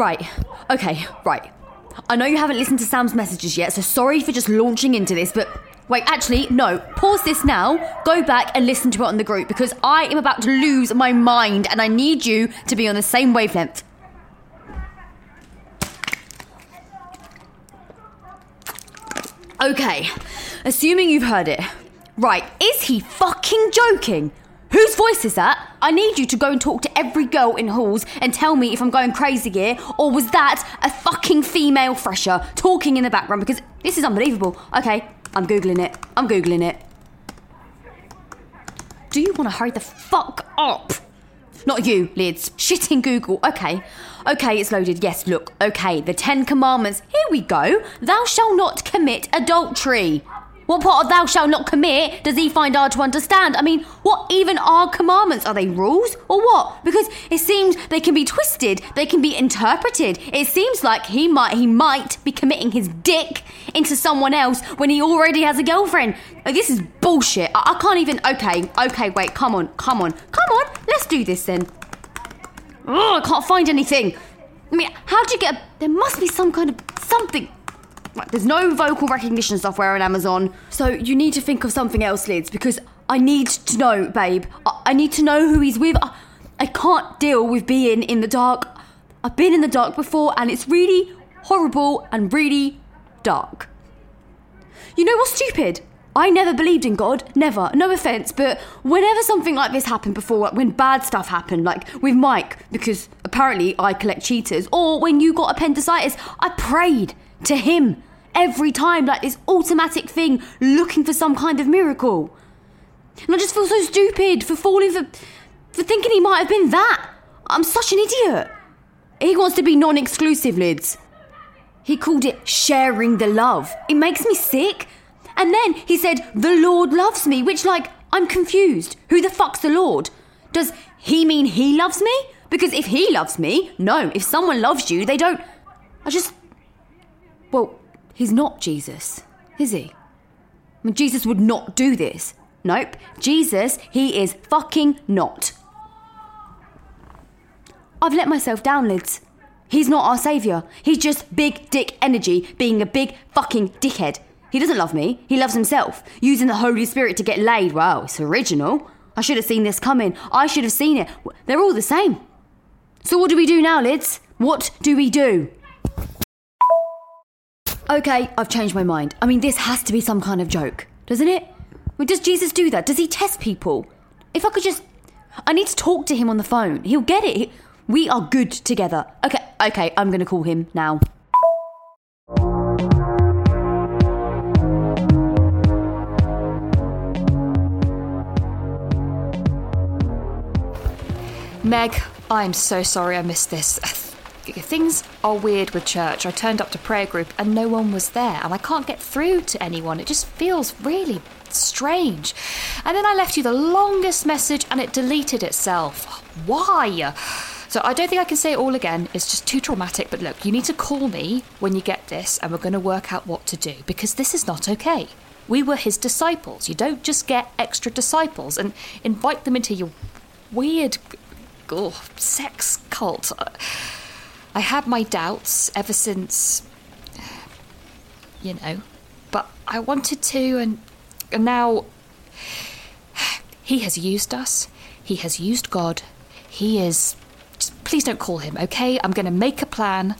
Right. Okay, right. I know you haven't listened to Sam's messages yet, so sorry for just launching into this, but wait, actually, no. Pause this now, go back and listen to it on the group because I am about to lose my mind and I need you to be on the same wavelength. Okay, assuming you've heard it. Right, is he fucking joking? Whose voice is that? I need you to go and talk to every girl in halls and tell me if I'm going crazy here, or was that a fucking female fresher talking in the background? Because this is unbelievable. Okay, I'm Googling it. I'm Googling it. Do you want to hurry the fuck up? Not you, Lids. Shitting Google. Okay. Okay, it's loaded. Yes, look. Okay, the Ten Commandments. Here we go. Thou shalt not commit adultery. What part of thou shalt not commit does he find hard to understand? I mean, what even are commandments? Are they rules or what? Because it seems they can be twisted, they can be interpreted. It seems like he might he might be committing his dick into someone else when he already has a girlfriend. Like, this is bullshit. I, I can't even. Okay, okay, wait. Come on, come on, come on. Let's do this then. Oh, I can't find anything. I mean, how do you get? A, there must be some kind of something. There's no vocal recognition software on Amazon, so you need to think of something else, Lids, because I need to know, babe. I, I need to know who he's with. I, I can't deal with being in the dark. I've been in the dark before, and it's really horrible and really dark. You know what's stupid? I never believed in God, never. No offense, but whenever something like this happened before, like when bad stuff happened, like with Mike, because apparently I collect cheaters, or when you got appendicitis, I prayed to him every time, like this automatic thing, looking for some kind of miracle. And I just feel so stupid for falling for, for thinking he might have been that. I'm such an idiot. He wants to be non exclusive, Lids. He called it sharing the love. It makes me sick. And then he said, The Lord loves me, which, like, I'm confused. Who the fuck's the Lord? Does he mean he loves me? Because if he loves me, no. If someone loves you, they don't. I just. Well, he's not Jesus, is he? I mean, Jesus would not do this. Nope. Jesus, he is fucking not. I've let myself down, Lids. He's not our saviour. He's just big dick energy being a big fucking dickhead. He doesn't love me. He loves himself. Using the Holy Spirit to get laid. Wow, it's original. I should have seen this coming. I should have seen it. They're all the same. So what do we do now, Lids? What do we do? Okay, I've changed my mind. I mean, this has to be some kind of joke, doesn't it? Does Jesus do that? Does he test people? If I could just. I need to talk to him on the phone. He'll get it. We are good together. Okay, okay, I'm gonna call him now. Meg, I'm so sorry I missed this. Things are weird with church. I turned up to prayer group and no one was there, and I can't get through to anyone. It just feels really strange. And then I left you the longest message and it deleted itself. Why? So I don't think I can say it all again. It's just too traumatic. But look, you need to call me when you get this, and we're going to work out what to do because this is not okay. We were his disciples. You don't just get extra disciples and invite them into your weird oh, sex cult. I had my doubts ever since, you know, but I wanted to, and, and now he has used us. He has used God. He is. Just, please don't call him, okay? I'm going to make a plan.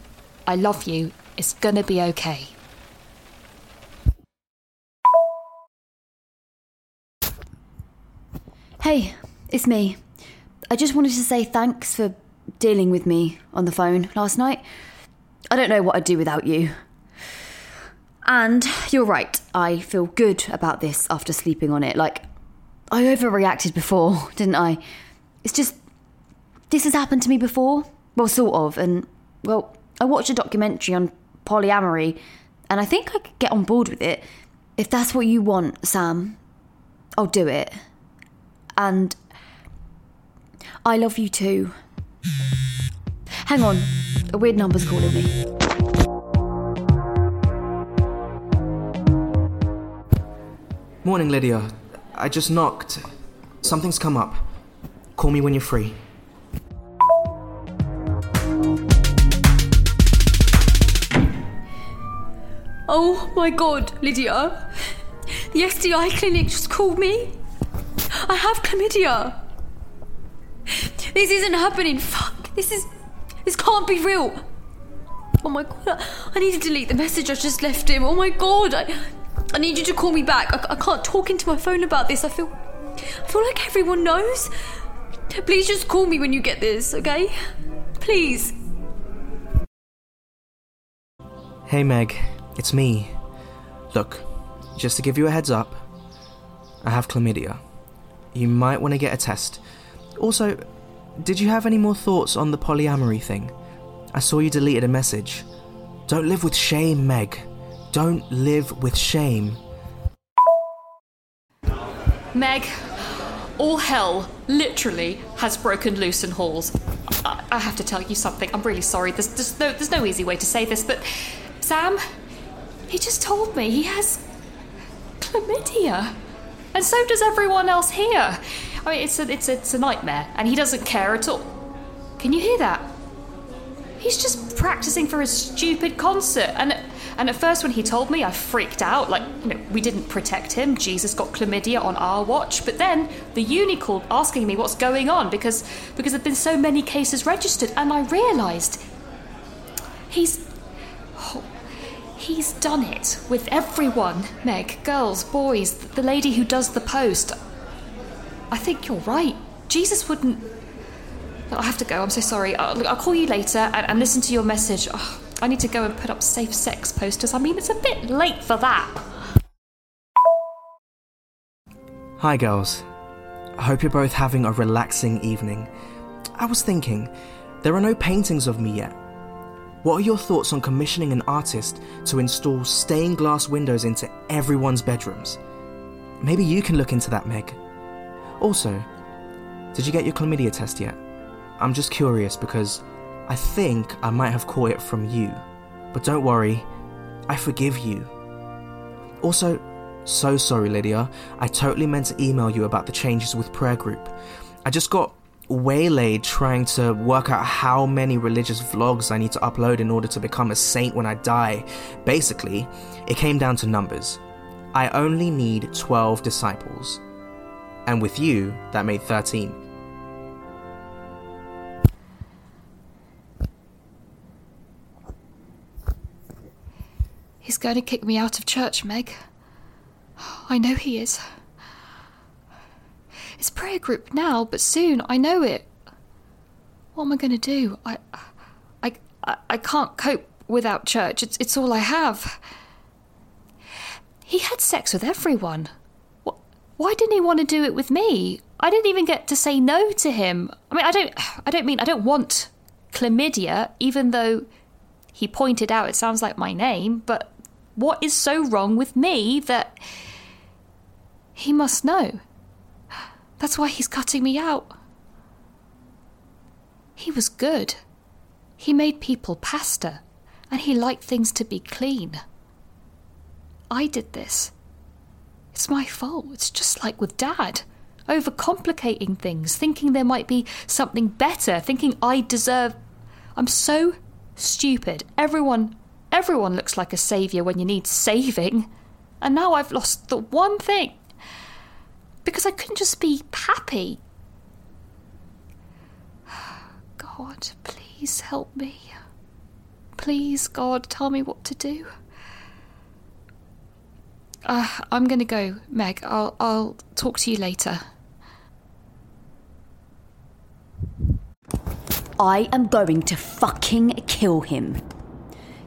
I love you. It's going to be okay. Hey, it's me. I just wanted to say thanks for dealing with me on the phone last night. I don't know what I'd do without you. And you're right, I feel good about this after sleeping on it. Like, I overreacted before, didn't I? It's just, this has happened to me before. Well, sort of. And, well, I watched a documentary on polyamory, and I think I could get on board with it. If that's what you want, Sam, I'll do it. And I love you too. Hang on, a weird number's calling me. Morning, Lydia. I just knocked. Something's come up. Call me when you're free. Oh my god, Lydia. The STI clinic just called me. I have chlamydia. This isn't happening. Fuck. This is. This can't be real. Oh my god. I need to delete the message I just left him. Oh my god. I, I need you to call me back. I, I can't talk into my phone about this. I feel. I feel like everyone knows. Please just call me when you get this, okay? Please. Hey, Meg. It's me. Look, just to give you a heads up, I have chlamydia. You might want to get a test. Also, did you have any more thoughts on the polyamory thing? I saw you deleted a message. Don't live with shame, Meg. Don't live with shame. Meg, all hell literally has broken loose in halls. I, I have to tell you something. I'm really sorry. There's, there's no there's no easy way to say this, but Sam, he just told me he has chlamydia, and so does everyone else here. I mean, it's a it's a, it's a nightmare, and he doesn't care at all. Can you hear that? He's just practicing for his stupid concert, and and at first when he told me, I freaked out. Like, you know, we didn't protect him. Jesus got chlamydia on our watch. But then the uni called asking me what's going on because because there've been so many cases registered, and I realised he's oh, he's done it with everyone. Meg, girls, boys, the lady who does the post. I think you're right. Jesus wouldn't. I have to go. I'm so sorry. Uh, I'll, I'll call you later and, and listen to your message. Oh, I need to go and put up safe sex posters. I mean, it's a bit late for that. Hi, girls. I hope you're both having a relaxing evening. I was thinking, there are no paintings of me yet. What are your thoughts on commissioning an artist to install stained glass windows into everyone's bedrooms? Maybe you can look into that, Meg. Also, did you get your chlamydia test yet? I'm just curious because I think I might have caught it from you. But don't worry, I forgive you. Also, so sorry, Lydia. I totally meant to email you about the changes with prayer group. I just got waylaid trying to work out how many religious vlogs I need to upload in order to become a saint when I die. Basically, it came down to numbers. I only need 12 disciples. And with you, that made 13. He's going to kick me out of church, Meg. I know he is. It's prayer group now, but soon, I know it. What am I going to do? I, I, I, I can't cope without church. It's, it's all I have. He had sex with everyone. Wh- Why didn't he want to do it with me? I didn't even get to say no to him. I mean, I don't, I don't mean I don't want chlamydia, even though he pointed out it sounds like my name. But what is so wrong with me that he must know? That's why he's cutting me out. He was good. He made people pasta, and he liked things to be clean. I did this. It's my fault. It's just like with Dad. Overcomplicating things, thinking there might be something better, thinking I deserve. I'm so stupid. Everyone, everyone looks like a saviour when you need saving. And now I've lost the one thing. Because I couldn't just be happy. God, please help me. Please, God, tell me what to do. Uh, I'm gonna go, Meg. I'll I'll talk to you later. I am going to fucking kill him.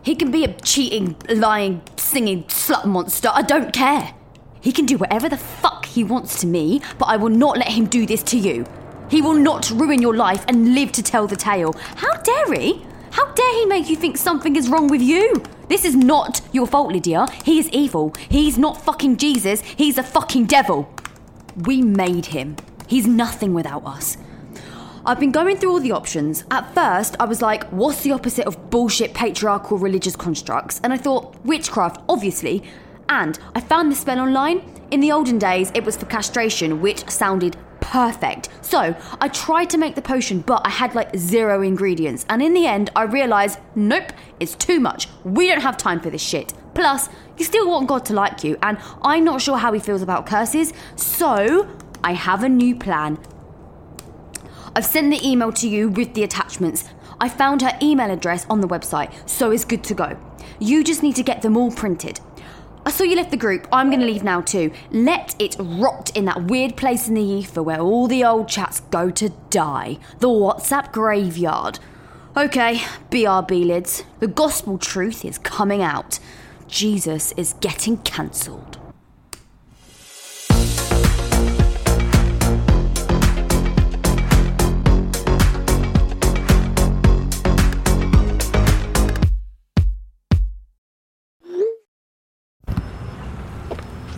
He can be a cheating, lying, singing slut monster. I don't care. He can do whatever the fuck he wants to me, but I will not let him do this to you. He will not ruin your life and live to tell the tale. How dare he? How dare he make you think something is wrong with you? This is not your fault, Lydia. He is evil. He's not fucking Jesus. He's a fucking devil. We made him. He's nothing without us. I've been going through all the options. At first, I was like, what's the opposite of bullshit patriarchal religious constructs? And I thought, witchcraft, obviously. And I found the spell online. In the olden days, it was for castration, which sounded perfect. So I tried to make the potion, but I had like zero ingredients. And in the end, I realised, nope, it's too much. We don't have time for this shit. Plus, you still want God to like you, and I'm not sure how he feels about curses. So I have a new plan. I've sent the email to you with the attachments. I found her email address on the website, so it's good to go. You just need to get them all printed. I saw you left the group. I'm going to leave now too. Let it rot in that weird place in the ether where all the old chats go to die. The WhatsApp graveyard. Okay, BRB lids. The gospel truth is coming out. Jesus is getting cancelled.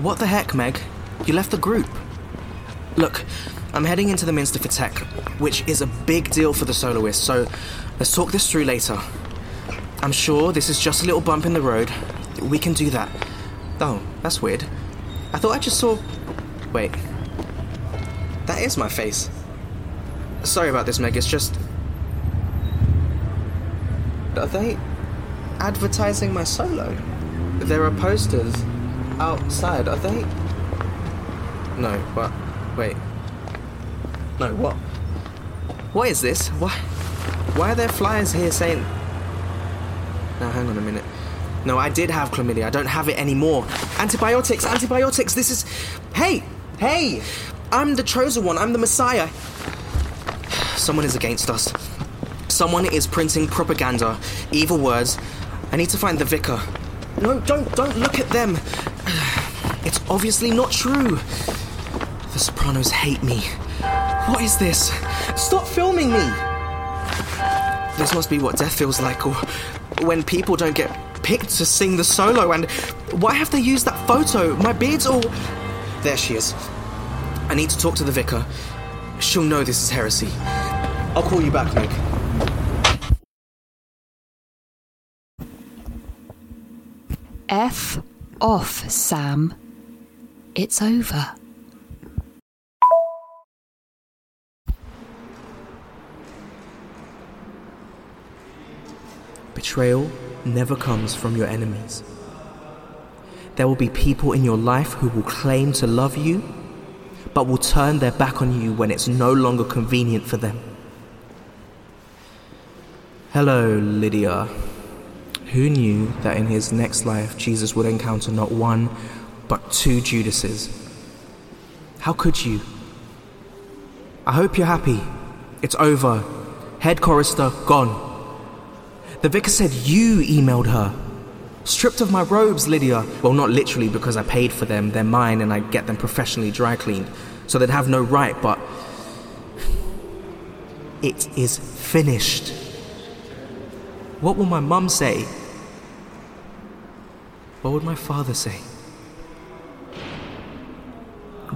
What the heck, Meg? You left the group. Look, I'm heading into the Minster for Tech, which is a big deal for the soloist, so let's talk this through later. I'm sure this is just a little bump in the road. We can do that. Oh, that's weird. I thought I just saw. Wait. That is my face. Sorry about this, Meg, it's just. Are they advertising my solo? There are posters outside, are they? No, what? Wait. No, what? What is this? Why? Why are there flyers here saying? Now, hang on a minute. No, I did have chlamydia. I don't have it anymore. Antibiotics, antibiotics. This is. Hey, hey! I'm the chosen one. I'm the Messiah. Someone is against us. Someone is printing propaganda, evil words. I need to find the vicar. No, don't, don't look at them. It's obviously not true. The Sopranos hate me. What is this? Stop filming me! This must be what death feels like, or when people don't get picked to sing the solo, and why have they used that photo? My beard's all. There she is. I need to talk to the vicar. She'll know this is heresy. I'll call you back, Meg. F off, Sam. It's over. Betrayal never comes from your enemies. There will be people in your life who will claim to love you, but will turn their back on you when it's no longer convenient for them. Hello, Lydia. Who knew that in his next life Jesus would encounter not one, but two Judases? How could you? I hope you're happy. It's over. Head chorister gone. The vicar said you emailed her. Stripped of my robes, Lydia. Well, not literally because I paid for them. They're mine and I get them professionally dry cleaned. So they'd have no right, but. It is finished. What will my mum say? What would my father say?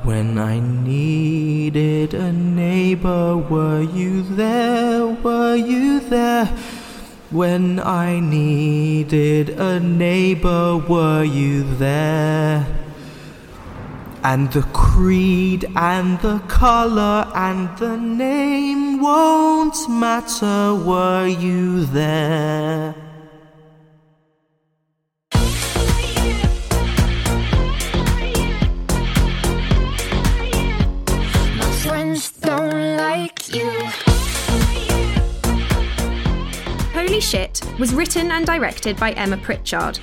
When I needed a neighbor, were you there? Were you there? When I needed a neighbor, were you there? And the creed and the color and the name won't matter, were you there? Shit was written and directed by Emma Pritchard.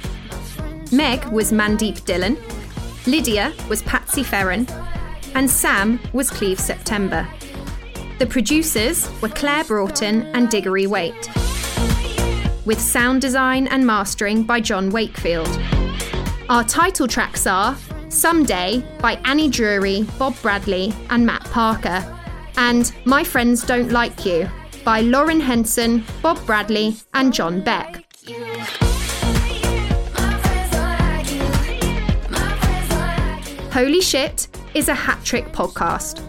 Meg was Mandeep Dhillon, Lydia was Patsy Ferran, and Sam was Cleve September. The producers were Claire Broughton and Diggory Waite. with sound design and mastering by John Wakefield. Our title tracks are Someday by Annie Drury, Bob Bradley, and Matt Parker, and My Friends Don't Like You by Lauren Henson, Bob Bradley, and John Beck. Holy Shit is a hat trick podcast.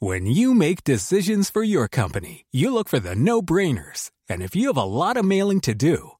When you make decisions for your company, you look for the no brainers. And if you have a lot of mailing to do,